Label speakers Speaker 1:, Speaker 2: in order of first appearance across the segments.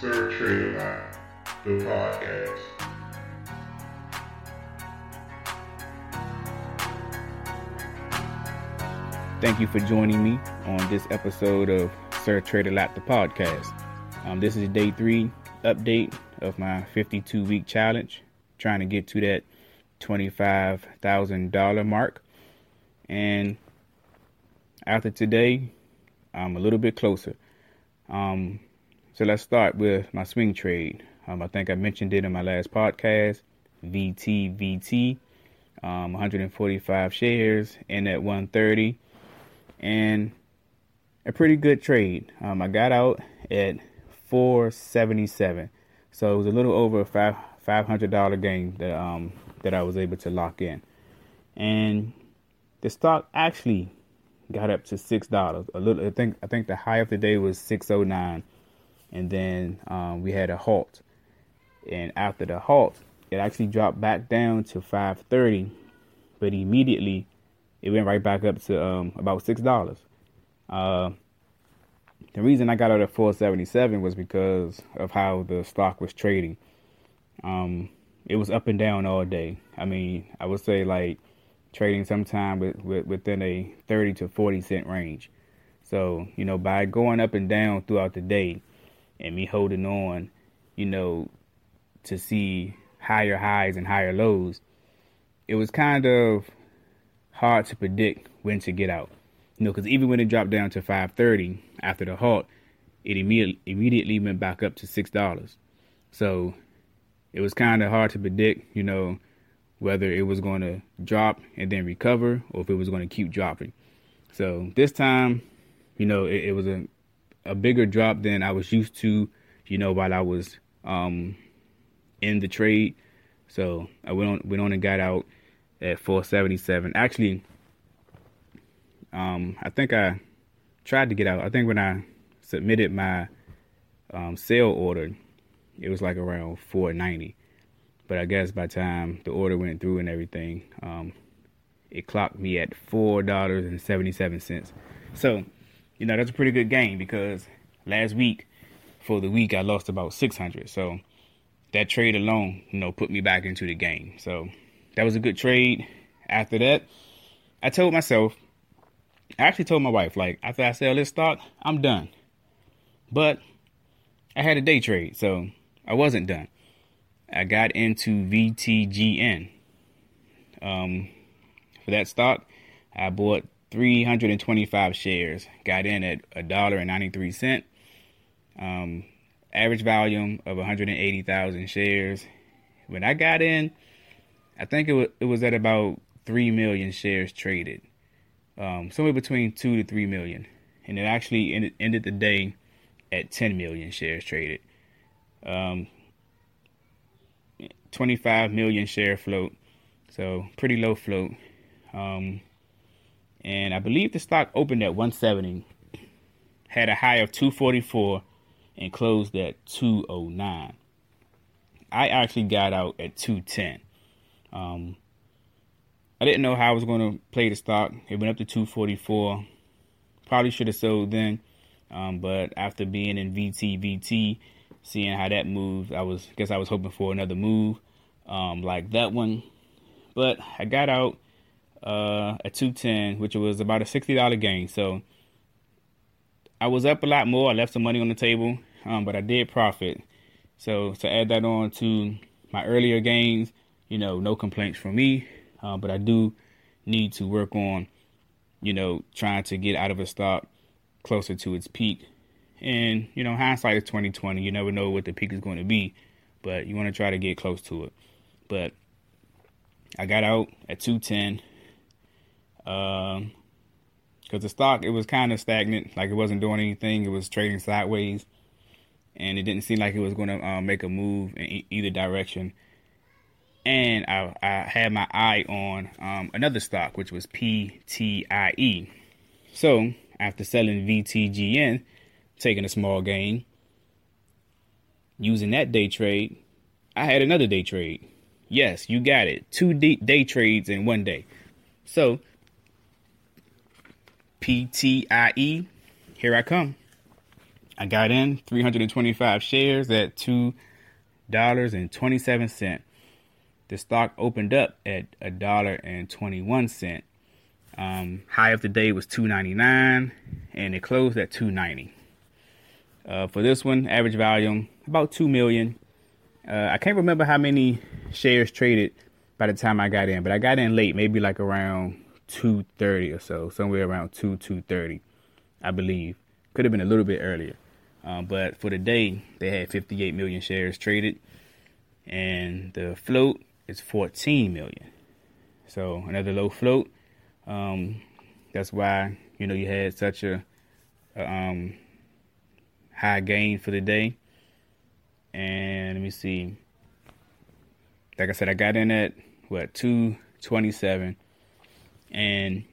Speaker 1: Sir Trade a Lot, the podcast.
Speaker 2: Thank you for joining me on this episode of Sir Trade a Lot the podcast. Um, this is day three update of my 52 week challenge, trying to get to that $25,000 mark. And after today, I'm a little bit closer. Um, so let's start with my swing trade. Um, I think I mentioned it in my last podcast. VTVT, um, 145 shares in at 130, and a pretty good trade. Um, I got out at 477, so it was a little over a five five hundred dollar gain that um that I was able to lock in, and the stock actually got up to six dollars. A little, I think I think the high of the day was six oh nine, and then um, we had a halt, and after the halt, it actually dropped back down to 530 but immediately it went right back up to um, about six dollars. Uh, the reason i got out at 477 was because of how the stock was trading. Um, it was up and down all day. I mean i would say like trading sometime with, with, within a 30 to 40 cent range. So you know by going up and down throughout the day and me holding on you know to see higher highs and higher lows, it was kind of hard to predict when to get out. You know, because even when it dropped down to 530 after the halt, it immediately immediately went back up to six dollars. So it was kind of hard to predict, you know, whether it was going to drop and then recover or if it was going to keep dropping. So this time, you know, it, it was a a bigger drop than I was used to, you know, while I was um in the trade. So I went on went on and got out at 477. Actually, um, I think I tried to get out. I think when I submitted my um, sale order, it was like around 490. But I guess by the time the order went through and everything, um, it clocked me at four dollars and seventy seven cents. So, you know, that's a pretty good gain because last week for the week I lost about six hundred. So that trade alone, you know, put me back into the game. So that was a good trade. After that, I told myself, I actually told my wife, like, after I sell this stock, I'm done. But I had a day trade, so I wasn't done. I got into VTGN. Um, for that stock, I bought 325 shares. Got in at a dollar and 93 cent. Um, average volume of 180,000 shares. When I got in, I think it was it was at about three million shares traded, um, somewhere between two to three million, and it actually ended, ended the day at 10 million shares traded. Um, 25 million share float, so pretty low float. Um, and I believe the stock opened at 170, had a high of 244 and closed at 209. I actually got out at 210. Um, I didn't know how I was going to play the stock. It went up to 244. Probably should have sold then, um, but after being in VTVT, seeing how that moved, I was guess I was hoping for another move um, like that one. But I got out uh, at 210, which was about a $60 gain. So I was up a lot more. I left some money on the table um, but I did profit. So to add that on to my earlier gains, you know, no complaints from me. Uh, but I do need to work on, you know, trying to get out of a stock closer to its peak. And you know, hindsight is twenty twenty. You never know what the peak is going to be, but you want to try to get close to it. But I got out at two ten. Um, because the stock it was kind of stagnant, like it wasn't doing anything. It was trading sideways and it didn't seem like it was going to uh, make a move in e- either direction. And I, I, had my eye on um, another stock, which was PTIE. So after selling VTGN, taking a small gain, using that day trade, I had another day trade. Yes, you got it. Two day trades in one day. So PTIE, here I come. I got in 325 shares at two dollars and twenty seven cent. The stock opened up at a dollar and twenty one cent. Um, high of the day was 299 and it closed at 290. Uh, for this one, average volume about 2 million. Uh, I can't remember how many shares traded by the time I got in, but I got in late, maybe like around 230 or so, somewhere around 2 230, I believe. Could have been a little bit earlier. Um, but for the day, they had 58 million shares traded, and the float is 14 million. So another low float. Um, that's why you know you had such a, a um, high gain for the day. And let me see. Like I said, I got in at what 227, and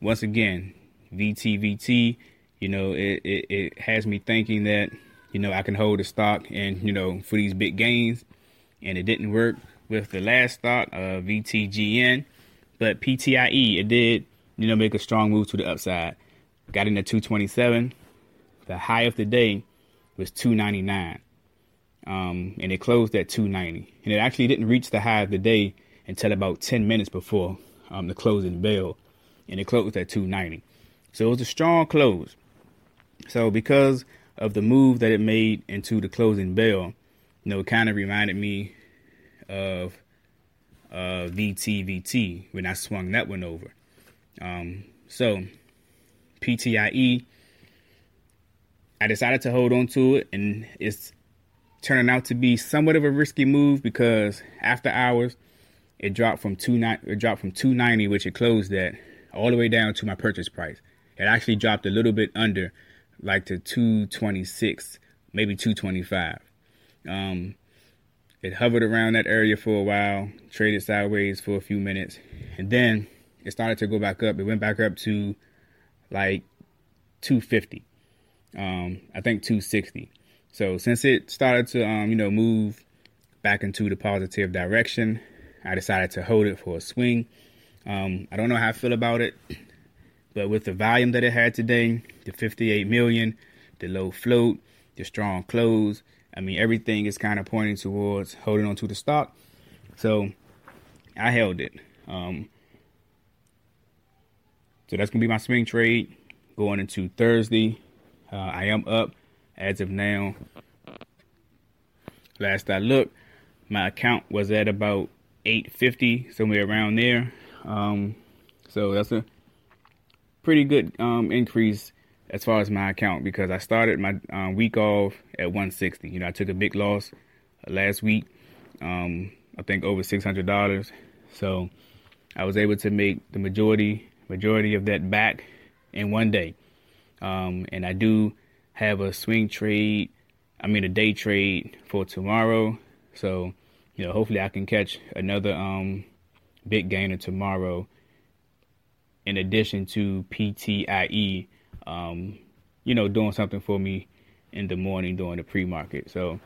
Speaker 2: once again, VTVT. You know, it, it it has me thinking that you know I can hold a stock and you know for these big gains, and it didn't work with the last stock, uh, VTGN, but PTIE it did you know make a strong move to the upside. Got in at 227. The high of the day was 299. Um, and it closed at 290. And it actually didn't reach the high of the day until about 10 minutes before um, the closing bell. And it closed at 290. So it was a strong close. So because of the move that it made into the closing bell, you know, it kind of reminded me of uh, VTVT when I swung that one over. Um, so PTIE I decided to hold on to it, and it's turning out to be somewhat of a risky move because after hours, it dropped from two it dropped from 290, which it closed at, all the way down to my purchase price. It actually dropped a little bit under, like to 226, maybe 225. Um, it hovered around that area for a while, traded sideways for a few minutes, and then it started to go back up. It went back up to like 250 um, I think 260. So since it started to, um, you know, move back into the positive direction, I decided to hold it for a swing. Um, I don't know how I feel about it, but with the volume that it had today, the 58 million, the low float, the strong close, I mean, everything is kind of pointing towards holding on to the stock. So I held it. Um, so that's going to be my swing trade going into Thursday. Uh, I am up as of now. Last I looked, my account was at about 850, somewhere around there. Um, so that's a pretty good um, increase as far as my account because I started my uh, week off at 160. You know, I took a big loss uh, last week. Um, I think over six hundred dollars. So I was able to make the majority majority of that back in one day. Um, and I do have a swing trade, I mean a day trade for tomorrow. So, you know, hopefully I can catch another um, big gainer tomorrow in addition to PTIE, um, you know, doing something for me in the morning during the pre-market. So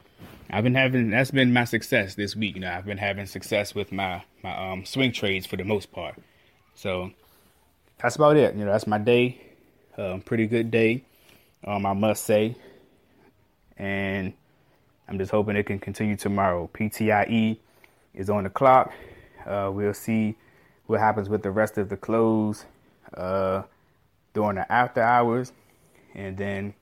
Speaker 2: I've been having that's been my success this week. You know, I've been having success with my my um, swing trades for the most part. So that's about it. You know, that's my day. Um, pretty good day, um, I must say. And I'm just hoping it can continue tomorrow. PTIE is on the clock. Uh, we'll see what happens with the rest of the close uh, during the after hours. And then,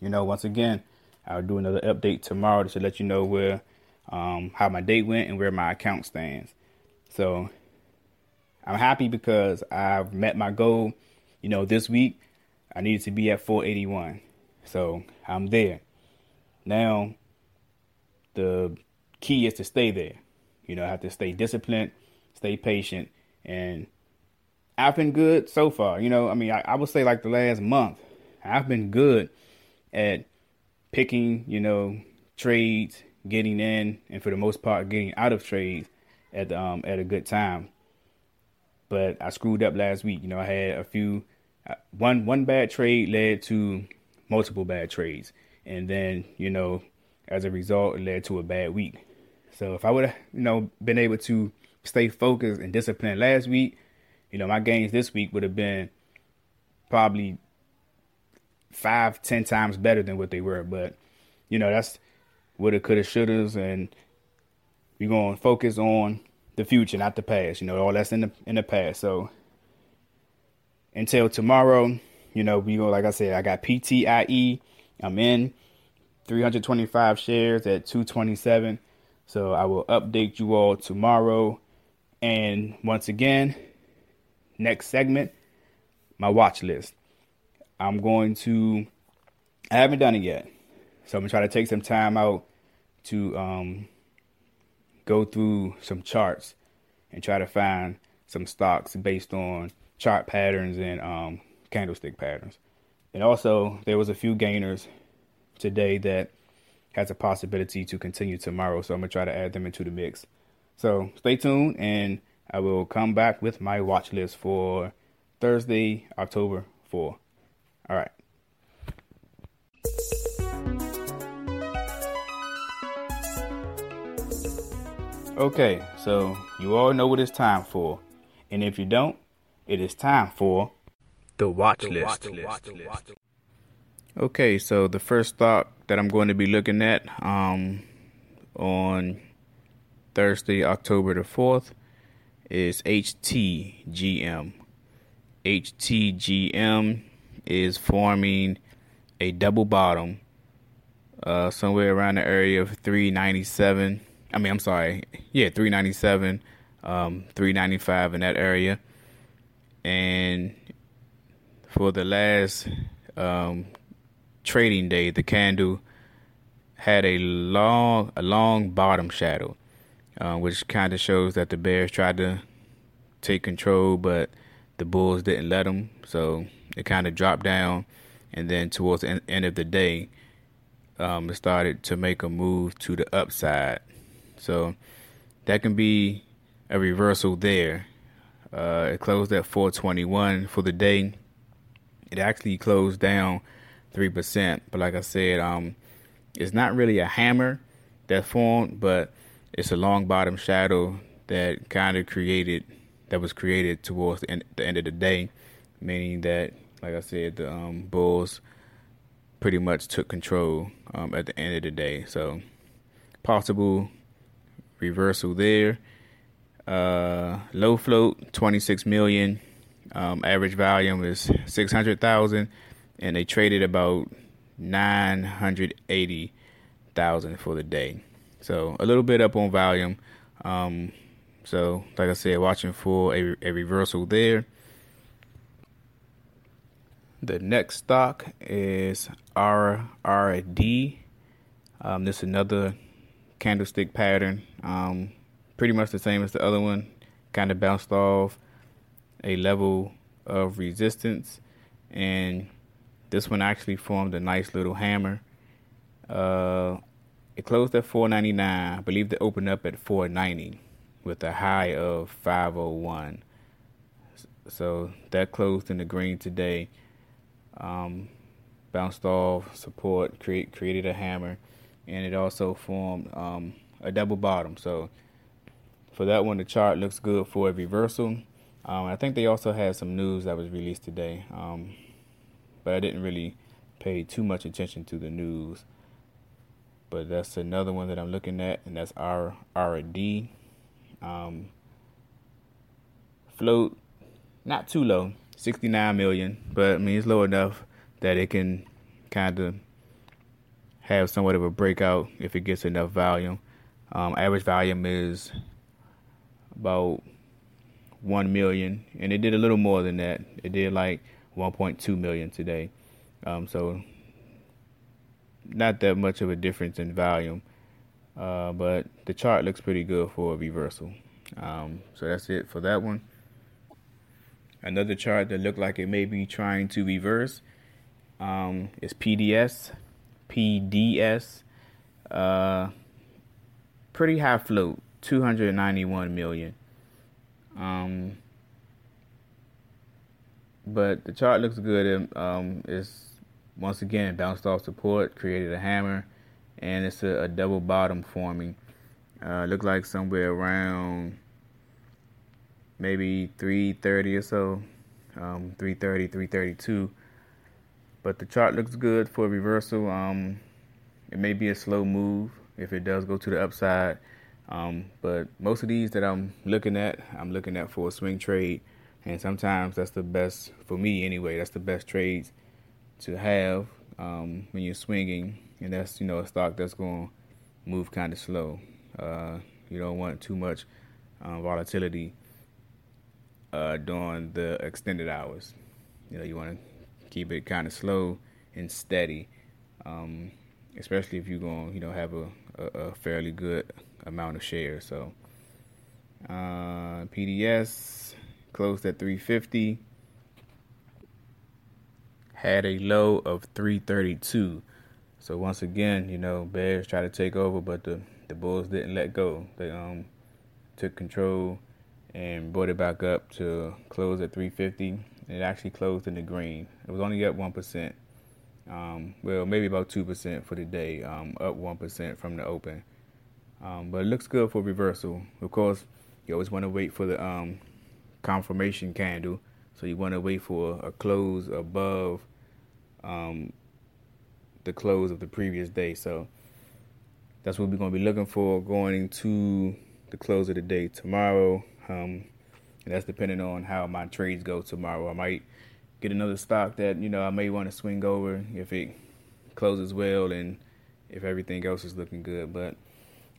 Speaker 2: you know, once again, I'll do another update tomorrow to let you know where um, how my date went and where my account stands. So I'm happy because I've met my goal. You know, this week I needed to be at 481. So I'm there. Now, the key is to stay there. You know, I have to stay disciplined, stay patient, and I've been good so far. You know, I mean, I, I would say like the last month, I've been good at picking, you know, trades, getting in, and for the most part, getting out of trades at the, um at a good time. But I screwed up last week. You know, I had a few one one bad trade led to multiple bad trades, and then you know, as a result, it led to a bad week. So if I would have you know been able to stay focused and disciplined last week, you know, my gains this week would have been probably five, ten times better than what they were. But you know, that's what it coulda, shouldas, and we're gonna focus on the future, not the past. You know, all that's in the in the past. So until tomorrow, you know, we go like I said, I got PTIE. I'm in 325 shares at 227. So I will update you all tomorrow. And once again, next segment, my watch list. I'm going to I haven't done it yet. So I'm gonna try to take some time out to um, go through some charts and try to find some stocks based on chart patterns and um, candlestick patterns. And also, there was a few gainers today that has a possibility to continue tomorrow. So I'm gonna try to add them into the mix. So stay tuned, and I will come back with my watch list for Thursday, October 4. All right. Okay, so you all know what it's time for. And if you don't, it is time for the watch, the list. watch list. Okay, so the first stock that I'm going to be looking at um, on Thursday, October the 4th, is HTGM. HTGM is forming a double bottom uh, somewhere around the area of 397 I mean, I'm sorry. Yeah, 397, um, 395 in that area. And for the last um, trading day, the candle had a long, a long bottom shadow, uh, which kind of shows that the bears tried to take control, but the bulls didn't let them. So it kind of dropped down, and then towards the end of the day, um, it started to make a move to the upside. So that can be a reversal there. Uh, it closed at 421 for the day. It actually closed down three percent, but like I said, um, it's not really a hammer that formed, but it's a long bottom shadow that kind of created that was created towards the end, the end, of the day, meaning that, like I said, the um, Bulls pretty much took control um, at the end of the day. So possible reversal there. Uh, low float, 26 million. Um, average volume is 600,000, and they traded about 980,000 for the day. So a little bit up on volume. Um, so, like I said, watching for a, a reversal there. The next stock is RRD. Um, this is another candlestick pattern. Um, pretty much the same as the other one. Kind of bounced off a level of resistance, and this one actually formed a nice little hammer. Uh, it closed at 499. I believe it opened up at 490 with a high of 501. So that closed in the green today. Um, bounced off support, create, created a hammer and it also formed um, a double bottom. So for that one, the chart looks good for a reversal. Um, I think they also had some news that was released today, um, but I didn't really pay too much attention to the news. But that's another one that I'm looking at, and that's R R D. Um, float not too low, 69 million, but I mean it's low enough that it can kind of have somewhat of a breakout if it gets enough volume. Um, average volume is about 1 million, and it did a little more than that. It did like 1.2 million today. Um, so, not that much of a difference in volume, uh, but the chart looks pretty good for a reversal. Um, so, that's it for that one. Another chart that looked like it may be trying to reverse um, is PDS. PDS. Uh, pretty high float, 291 million. Um, but the chart looks good. Um, it's once again bounced off support, created a hammer, and it's a, a double bottom forming. Uh, looked like somewhere around maybe 330 or so, um, 330, 332 but the chart looks good for reversal. Um, it may be a slow move if it does go to the upside. Um, but most of these that I'm looking at, I'm looking at for a swing trade. And sometimes that's the best, for me anyway, that's the best trades to have um, when you're swinging. And that's, you know, a stock that's going to move kind of slow. Uh, you don't want too much uh, volatility uh, during the extended hours. You know, you want to keep it kind of slow and steady. Um, especially if you're going, you know, have a, a, a, fairly good amount of shares. So uh, PDS closed at 350, had a low of 332. So once again, you know, Bears tried to take over, but the the Bulls didn't let go. They um took control and brought it back up to close at 350. It actually closed in the green. It was only up one percent. Um, well, maybe about 2% for the day, um, up 1% from the open. Um, but it looks good for reversal. Of course, you always want to wait for the um, confirmation candle. So you want to wait for a close above um, the close of the previous day. So that's what we're going to be looking for going into the close of the day tomorrow. Um, and that's depending on how my trades go tomorrow. I might get another stock that you know I may want to swing over if it closes well and if everything else is looking good. But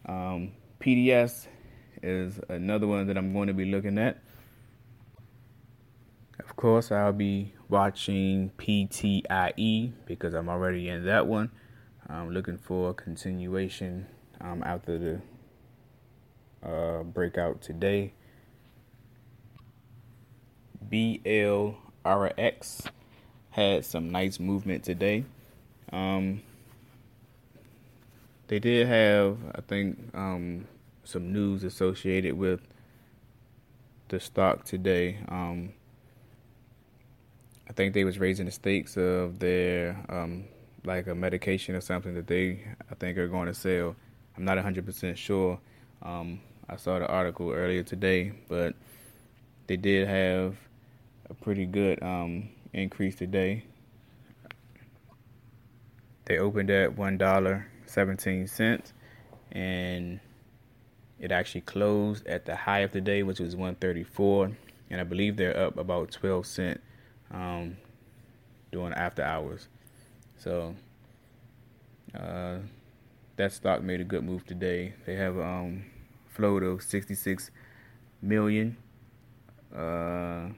Speaker 2: um, PDS is another one that I'm going to be looking at. Course, I'll be watching PTIE because I'm already in that one. I'm looking for a continuation um, after the uh, breakout today. BLRX had some nice movement today. Um, they did have, I think, um, some news associated with the stock today. Um, I think they was raising the stakes of their um, like a medication or something that they I think are going to sell. I'm not 100% sure. Um, I saw the article earlier today, but they did have a pretty good um, increase today. They opened at one dollar seventeen cents, and it actually closed at the high of the day, which was one thirty four, and I believe they're up about twelve cent um, during after hours. So uh, that stock made a good move today. They have um, float of sixty six million. Uh,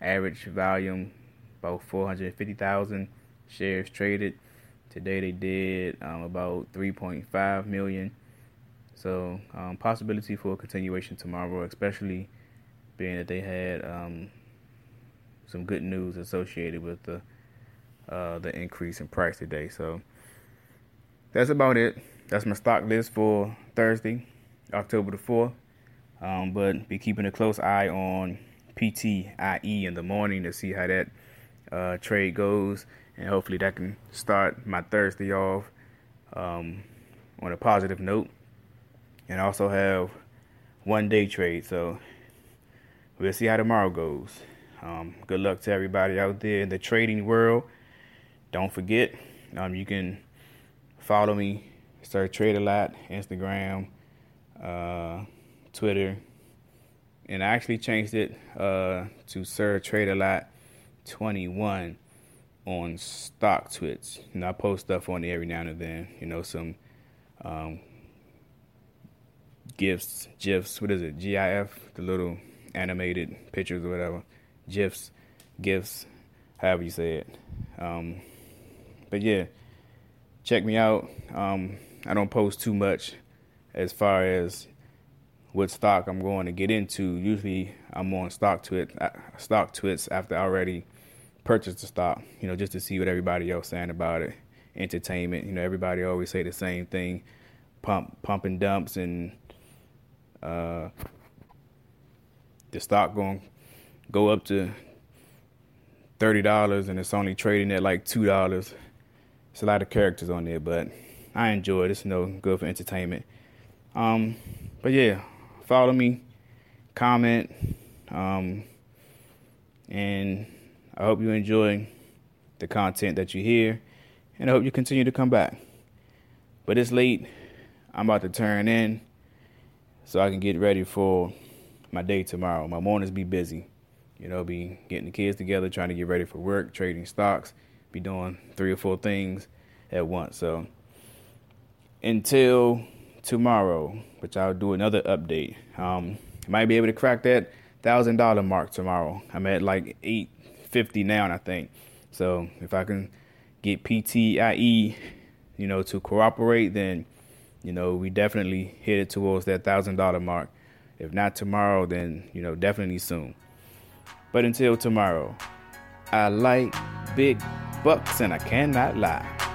Speaker 2: Average volume about 450,000 shares traded. Today they did um, about 3.5 million. So um, possibility for a continuation tomorrow, especially being that they had um, some good news associated with the uh, the increase in price today. So that's about it. That's my stock list for Thursday, October the fourth. Um, but be keeping a close eye on PTIE in the morning to see how that uh, trade goes, and hopefully that can start my Thursday off um, on a positive note, and also have one day trade. So we'll see how tomorrow goes. Um, good luck to everybody out there in the trading world. Don't forget, um, you can follow me, start trade a lot, Instagram, uh, Twitter, and I actually changed it uh, to Sir Trade a Lot 21 on StockTwits. You know, I post stuff on there every now and then. You know, some um, gifs, gifs. What is it? GIF, the little animated pictures or whatever. GIFs, gifs, however you say it. Um, but yeah, check me out. Um, I don't post too much as far as what stock I'm going to get into. Usually, I'm on stock twit uh, StockTwits after I already purchased the stock. You know, just to see what everybody else saying about it. Entertainment. You know, everybody always say the same thing. Pump, pump and dumps, and uh, the stock going go up to thirty dollars, and it's only trading at like two dollars. It's a lot of characters on there, but I enjoy it. It's you know good for entertainment. Um, but yeah, follow me, comment, um, and I hope you enjoy the content that you hear, and I hope you continue to come back. But it's late. I'm about to turn in so I can get ready for my day tomorrow. My mornings be busy. You know, be getting the kids together, trying to get ready for work, trading stocks, be doing three or four things at once. So until tomorrow, which I'll do another update. Um, might be able to crack that thousand dollar mark tomorrow. I'm at like eight fifty now, I think. So if I can get PTIE, you know, to cooperate, then you know we definitely headed towards that thousand dollar mark. If not tomorrow, then you know definitely soon. But until tomorrow, I like big bucks and I cannot lie.